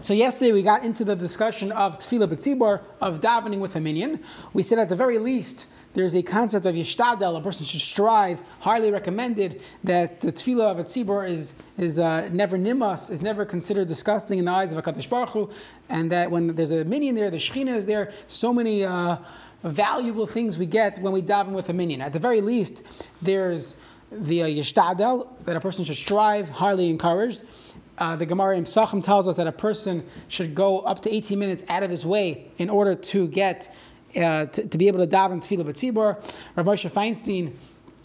So yesterday we got into the discussion of tefillah b'tzibor, of davening with a minyan. We said at the very least there's a concept of yishtadel, a person should strive, highly recommended that the tefillah of a tzibor is, is uh, never nimas, is never considered disgusting in the eyes of a Kadosh Baruch Hu, and that when there's a minyan there, the Shekhinah is there, so many uh, valuable things we get when we daven with a minyan. At the very least, there's the uh, yishtadel, that a person should strive, highly encouraged. Uh, the Gemara in Psachim tells us that a person should go up to 18 minutes out of his way in order to get uh, to, to, be able to daven tefillah b'tzibur. Rav Moshe Feinstein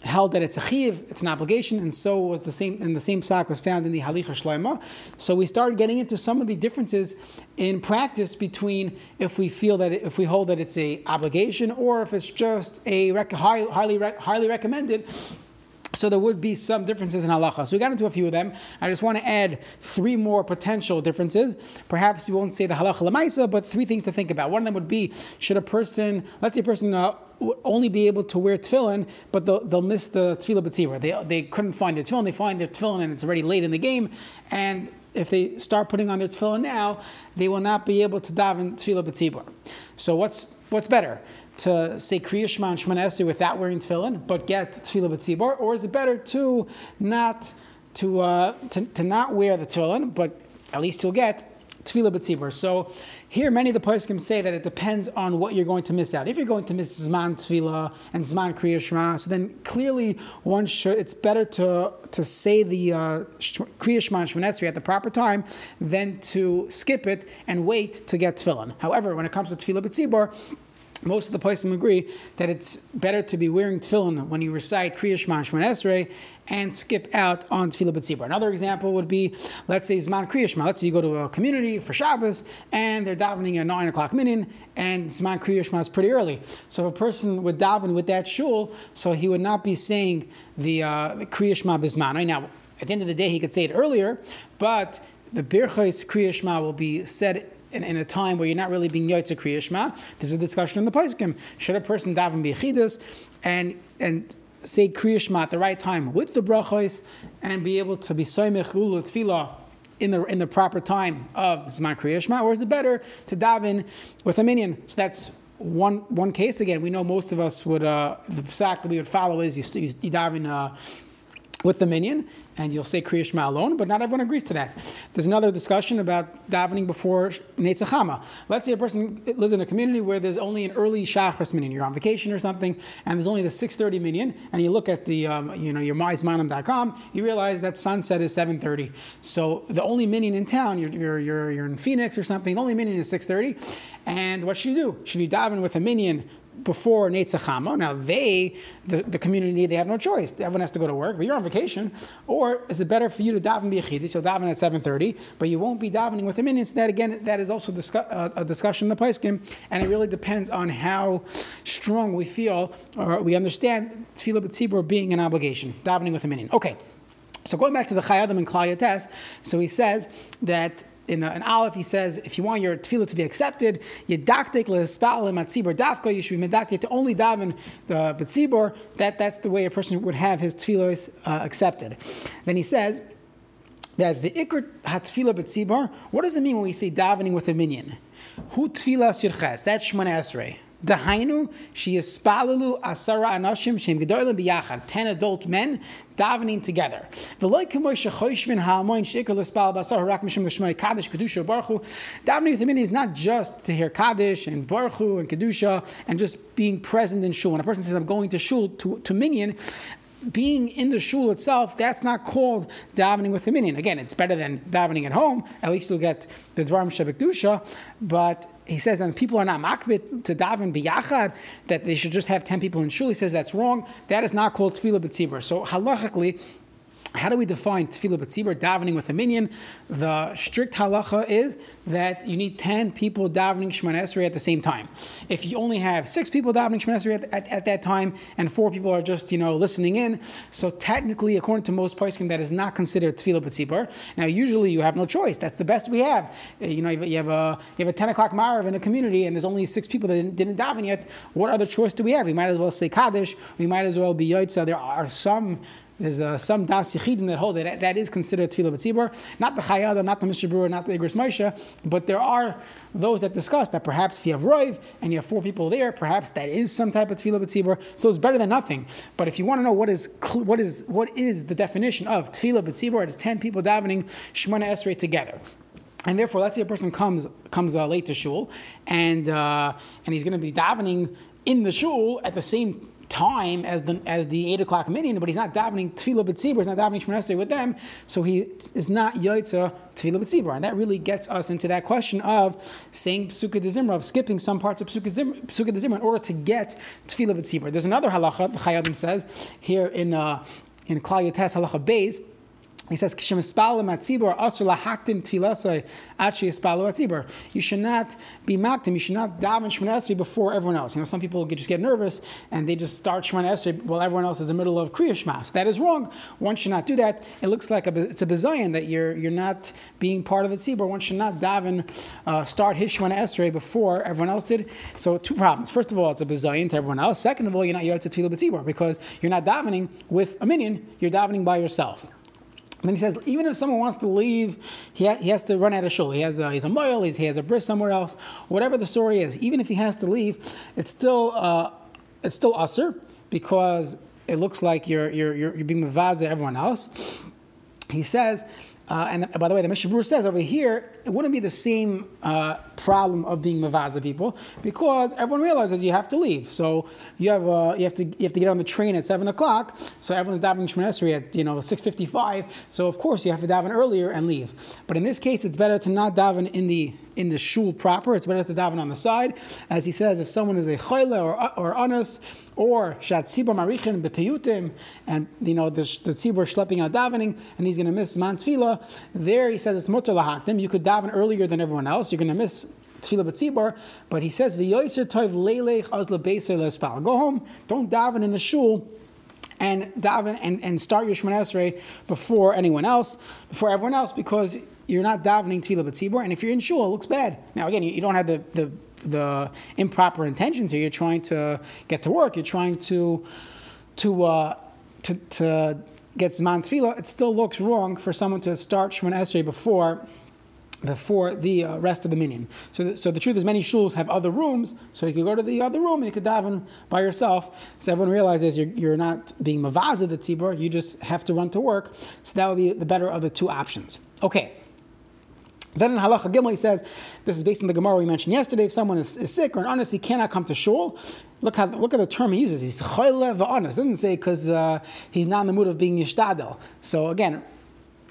held that it's a chiv, it's an obligation, and so was the same. And the same psak was found in the Halicha Shloima. So we started getting into some of the differences in practice between if we feel that it, if we hold that it's a obligation or if it's just a rec- high, highly highly recommended so there would be some differences in halacha. So we got into a few of them. I just want to add three more potential differences. Perhaps you won't say the halacha lemaisa, but three things to think about. One of them would be: should a person, let's say, a person uh, only be able to wear tefillin, but they'll, they'll miss the tefillah b'tzibur. They, they couldn't find their tefillin. They find their tefillin, and it's already late in the game. And if they start putting on their tefillin now, they will not be able to daven tefillah b'tzibur. So what's what's better? to say Kriya Shema and Shemana without wearing tefillin, but get tefillah b'tzibor, or is it better to not to, uh, to, to not wear the tefillin, but at least you'll get tefillah b'tzibor. So here, many of the poskim say that it depends on what you're going to miss out. If you're going to miss zman tefillah and zman kriya shema, so then clearly one should. It's better to to say the uh, kriya shema and shema at the proper time than to skip it and wait to get tefillin. However, when it comes to tefillah b'tzibor, most of the Paisim agree that it's better to be wearing tefillin when you recite Kriya Shema Shemon Esrei and skip out on Tefillah B'tzibur. Another example would be, let's say Zman Kriya Shema. Let's say you go to a community for Shabbos and they're davening at 9 o'clock minyan and Zman Kriya Shema is pretty early. So if a person would daven with that shul, so he would not be saying the, uh, Kriya Shema Bisman. Right now, at the end of the day, he could say it earlier, but the Birchais Kriya Shema will be said in, in, a time where you're not really being yotze kriya shema. There's a discussion in the Paiskim. Should a person daven biyachidus and and say kriya shema at the right time with the brachos and be able to be soymech ulu tefillah in the in the proper time of zman kriya shema, or is it better to daven with a minyan? So that's one one case. Again, we know most of us would uh, the psak that we would follow is you, you, you daven. Uh, with the minyan, and you'll say Kriya Shema alone, but not everyone agrees to that. There's another discussion about davening before Netz HaChama. Let's say a person lives in a community where there's only an early Shachris minyan. You're on vacation or something, and there's only the 6.30 minyan, and you look at the, um, you know, your myzmanim.com, you realize that sunset is 7.30. So the only minyan in town, you're, you're, you're, you're in Phoenix or something, the only minyan is 6.30, and what should you do? Should you daven with a minyan before Netz HaChama. Now they, the, the community, they have no choice. Everyone has to go to work, but you're on vacation. Or is it better for you to daven biyachidis? You'll daven at 7.30, but you won't be davening with the minutes. That again, that is also uh, a discussion in the Paiskim, and it really depends on how strong we feel or we understand tefillah b'tzibur being an obligation, davening with a minyan. Okay. So going back to the Chayei Adam and Klayates, so he says that in an Aleph, he says, if you want your tefillah to be accepted, you yedaktik lespal matzibur dafka, you should be medaktik to only daven the betzibur. That that's the way a person would have his tefillah uh, accepted. Then he says that the ikr hatfila betzibur. What does it mean when we say davening with a minyan? Hu tefillah shirches. That's shmona esrei. Dahainu, she is spalalu asara anashim shem gedolim biyachad. Ten adult men davening together. V'loy kemoy shechoyshvin ha'amoin shikol espal basar rak mishim l'shmoy kaddish kedusha baruchu. Davening with the min is not just to hear kaddish and baruchu and kedusha and just being present in shul. When a person says, "I'm going to shul to, to minyan," being in the shul itself, that's not called davening with the minyan. Again, it's better than davening at home. At least you'll get the dvarim shebekdusha. But he says that people are not makbit to daven biyachad, that they should just have 10 people in shul. He says that's wrong. That is not called tefillah b'tzibur. So halachically, how do we define tefillah b'tzibur, davening with a minyan? The strict halacha is that you need 10 people davening Shemana Esrei at the same time. If you only have six people davening Shemana Esrei at, at, at, that time and four people are just, you know, listening in, so technically, according to most poskim, that is not considered tefillah b'tzibur. Now, usually you have no choice. That's the best we have. Uh, you know, you have a, you have a 10 o'clock marav in a community and there's only six people that didn't, didn't daven yet. What other choice do we have? We might as well say Kaddish. We might as well be Yotza. There are some There's uh, some das yichidim that hold that that is considered tefillah b'tzibur. Not the Chayei Adam, not the Mishnah Berurah, not the Igros Moshe, but there are those that discuss that perhaps if you have roiv and you have four people there, perhaps that is some type of tefillah b'tzibur. So it's better than nothing. But if you want to know what is what is what is the definition of tefillah b'tzibur, it is ten people davening Shemona Esrei together. And therefore, let's say a person comes comes uh, late to shul, and uh, and he's going to be davening in the shul at the same time as the as the eight o'clock minyan, but he's not davening tefillah b'tzibur, he's not davening shmoneh with them, so he is not yoytza tefillah b'tzibur, and that really gets us into that question of saying psukkah de of skipping some parts of psukkah de in order to get tefillah b'tzibur. There's another halacha the Chayei Adam says here in uh, in Klal halacha Beis he says, You should not be maktim, you should not daven Shemana Esrei before everyone else. You know, some people just get nervous and they just start Shemana Esrei while everyone else is in the middle of Kriyash Mas. That is wrong. One should not do that. It looks like a, it's a bezayin that you're, you're not being part of the tzibur. One should not daven, uh, start his Shemana Esrei before everyone else did. So, two problems. First of all, it's a bezayin to everyone else. Second of all, you're not Yotze Tefillah B'tzibur because you're not davening with a minyan, you're davening by yourself. And then he says, even if someone wants to leave, he, ha- he has to run out of shul. He has a, he's a moil, he's, he has a bris somewhere else. Whatever the story is, even if he has to leave, it's still uh, it's still usher because it looks like you're you're you're, you're being mavaza everyone else. He says uh, and by the way, the Mishnah says over here, it wouldn't be the same uh, problem of being mavaza people because everyone realizes you have to leave. So you have uh, you have to you have to get on the train at seven o'clock. So everyone's davening Shemon at you know six fifty five. So of course you have to daven earlier and leave. But in this case, it's better to not daven in the in the shul proper. It's better to daven on the side, as he says. If someone is a choyle or or anus or shat tzibur marichin bepeyutim, and you know the, the tzibur schlepping out davening, and he's going to miss man tefillah. There he says it's mutter lahaktim. You could daven earlier than everyone else. You're going to miss tefillah but he says v'yoyser toiv. Go home. Don't daven in the shul and daven and, and start your Shemon Esrei before anyone else, before everyone else, because you're not davening tefillah b'tzibur, and if you're in shul, it looks bad. Now again, you, you don't have the, the the improper intentions here. You're trying to get to work. You're trying to to uh, to, to get zman tefillah. It still looks wrong for someone to start Shemon Esrei before before the uh, rest of the minyan. So, the, so the truth is, many shuls have other rooms, so you could go to the other room and you could daven by yourself. So everyone realizes you're, you're not being mavaza the tzibur, you just have to run to work. So that would be the better of the two options. Okay. Then in Halacha Gimel he says, this is based on the Gemara we mentioned yesterday, if someone is, is sick or an honest, he cannot come to shul. Look how look at the term he uses. He's choyle va'anas. Doesn't say because uh, he's not in the mood of being yishtadel. So again,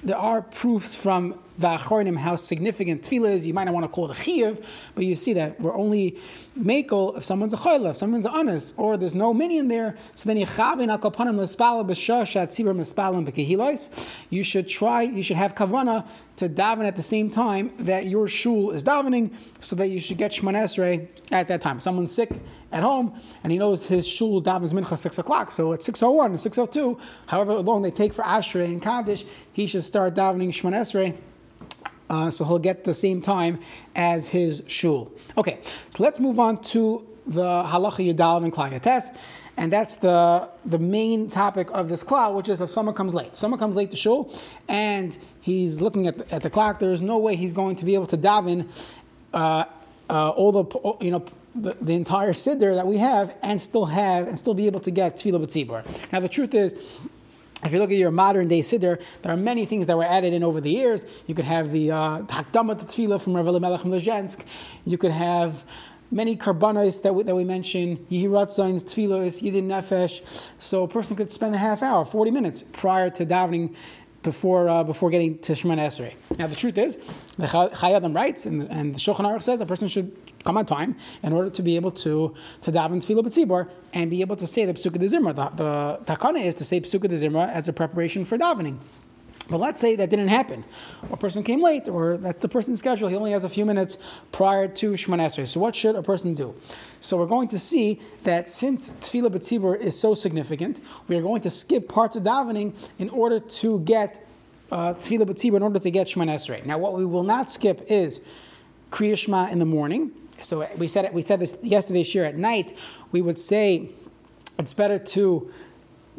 there are proofs from the Achronim how significant tefillah is. You might not want to call it a chiyuv, but you see that we're only makel if someone's a chayla, if someone's honest, or there's no minyan there. So then yichabin al kapanim l'spala b'shah at tzibur mispalim b'kehilos. You should try. You should have kavana to daven at the same time that your shul is davening, so that you should get Shemon Esrei at that time. Someone's sick at home, and he knows his shul davens mincha six o'clock. So at six o oh one and six o oh two, however long they take for Ashrei and Kaddish, he should start davening Shemon Esrei uh, so he'll get the same time as his shul. Okay, so let's move on to the halacha yadal and klayates, and that's the the main topic of this cloud, which is if someone comes late. Someone comes late to shul, and he's looking at the, at the clock. There's no way he's going to be able to daven uh, uh, all the you know. The, the, entire siddur that we have and still have and still be able to get tefillah b'tzibur. Now the truth is, if you look at your modern day siddur, there are many things that were added in over the years. You could have the Hakdama uh, Tefillah from Rav Elimelech Lezhensk. You could have many karbanos that we, that we mentioned, Yihiratzons, Tefillos, Yedid Nefesh. So a person could spend a half hour, 40 minutes prior to davening before uh, before getting to Shemon Esrei. Now the truth is, the Chayei Adam writes, and, and the Shulchan Aruch says a person should come on time in order to be able to to daven tefillah b'tzibor and be able to say the Pesukah de Zimra. The, the takana is to say Pesukah de Zimra as a preparation for davening. But let's say that didn't happen. A person came late, or that's the person's schedule. He only has a few minutes prior to Shemon Esrei. So what should a person do? So we're going to see that since Tefillah B'tzibur is so significant, we are going to skip parts of davening in order to get uh, Tefillah B'tzibur, in order to get Shemon Esrei. Now what we will not skip is Kriya Shema in the morning. So we said it, we said this yesterday's year at night. We would say it's better to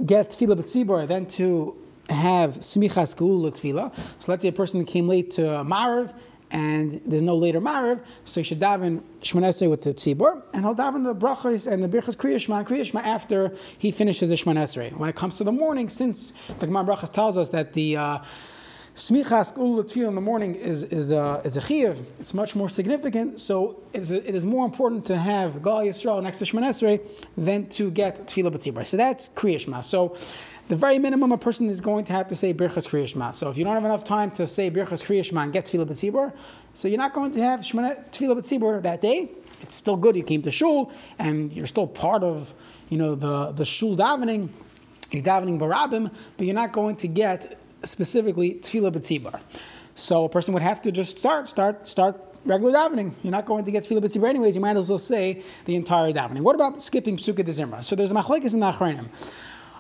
get tefillah b'tzibur, than to have smichas geula tefillah. So let's say a person came late to Marav and there's no later Marav, so he should daven Shmonesrei with the tzibur, and he'll daven the brachas and the birchas kriyashma and kriyashma after he finishes the Shmonesrei. When it comes to the morning, since the Gemara brachas tells us that the uh, Smichas Ul Tefillah in the morning is, is, a, is a chiyuv. It's much more significant, so it is, it is more important to have Gal Yisrael next to Shemon Esrei than to get Tefillah B'tzibur. So that's Kriyashma. So the very minimum a person is going to have to say Birchas Kriyashma. So if you don't have enough time to say Birchas Kriyashma and get Tefillah B'tzibur, so you're not going to have Tefillah B'tzibur that day. It's still good you came to shul and you're still part of you know the, the shul davening. You're davening barabim, but you're not going to get specifically tefillah b'tzibar. So a person would have to just start, start, start regular davening. You're not going to get tefillah b'tzibar anyways. You might as well say the entire davening. What about skipping psukkah de? So there's a machlekes in the achronim.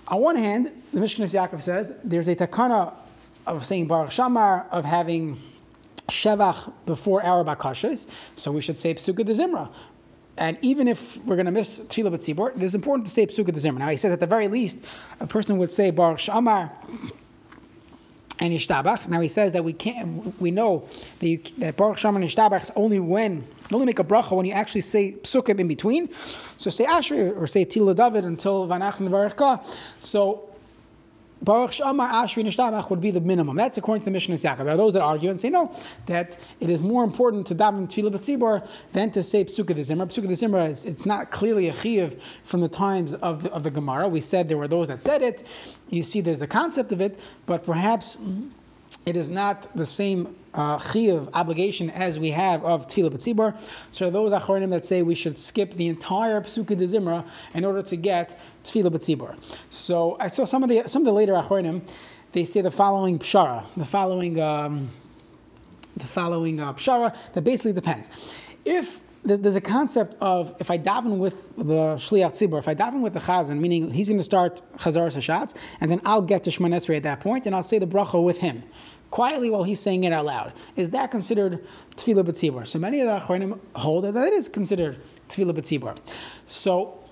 On one hand, the Mishnah Yaakov says there's a takana of saying baruch shamar of having shevach before our bakashas, so we should say psukkah de. And even if we're going to miss tefillah b'tzibor, it is important to say psukkah de. Now he says at the very least, a person would say baruch shamar and Ishtabach. Now he says that we can't, we know that, you, that Baruch Shem and Ishtabach is only when, you only make a bracha when you actually say psukim in between. So say Asher or say Tila David until Vanach Nevarechka. So Baruch Shama Ashri Nishtamach would be the minimum. That's according to the Mishnah Yaakov. There are those that argue and say no, that it is more important to daven Tefillah B'tzibor than to say Psukkah de Zimra. Psukkah de Zimra, is, it's not clearly a chiyuv from the times of the, of the Gemara. We said there were those that said it. You see there's a concept of it, but perhaps it is not the same uh, chiyuv obligation as we have of tefillah b'tzibur. So those achronim that say we should skip the entire psukkah de zimra in order to get tefillah b'tzibur. So I saw some of the some of the later achronim. They say the following pshara, the following um, the following uh, pshara that basically depends. If there's, a concept of if I daven with the Shliach Tzibur, if I daven with the Chazan, meaning he's going to start Chazar Sashatz, and then I'll get to Shemon Esrei at that point, and I'll say the bracha with him, quietly while he's saying it out loud. Is that considered Tefillah B'tzibur? So many of the Achronim hold that that is considered Tefillah B'tzibur. So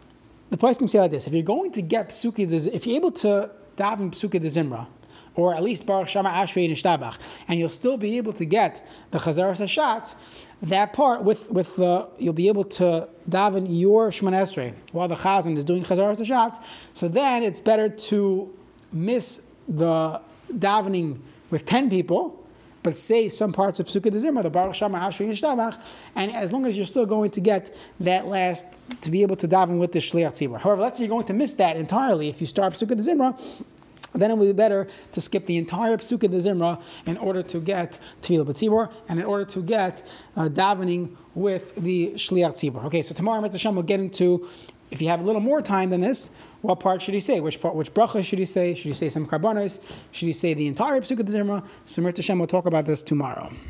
the place can say like this, if you're going to get Psuki, if you're able to daven Psuki the Zimra, or at least Baruch Shama Ashrei and Shtabach, and you'll still be able to get the Chazar Sashat, that part with with the you'll be able to daven your Shemon Esrei while the Chazan is doing Chazar Sashat. So then it's better to miss the davening with ten people. But say some parts of Psukkah Zimra, the Baruch Shama Ashrei Yishtabach, and as long as you're still going to get that last, to be able to daven with the Shliach Tzibur. However, let's say you're going to miss that entirely if you start Psukkah Zimra, then it would be better to skip the entire Psukkah de Zimra in order to get Tefillah B'tzibor and in order to get uh, davening with the Shliach Tzibor. Okay, so tomorrow, Mr. Shem, we'll get into, if you have a little more time than this, what part should he say? Which part, which bracha should he say? Should he say some karbanos? Should he say the entire Psukkah de Zimra? So Mr. Hashem will talk about this tomorrow.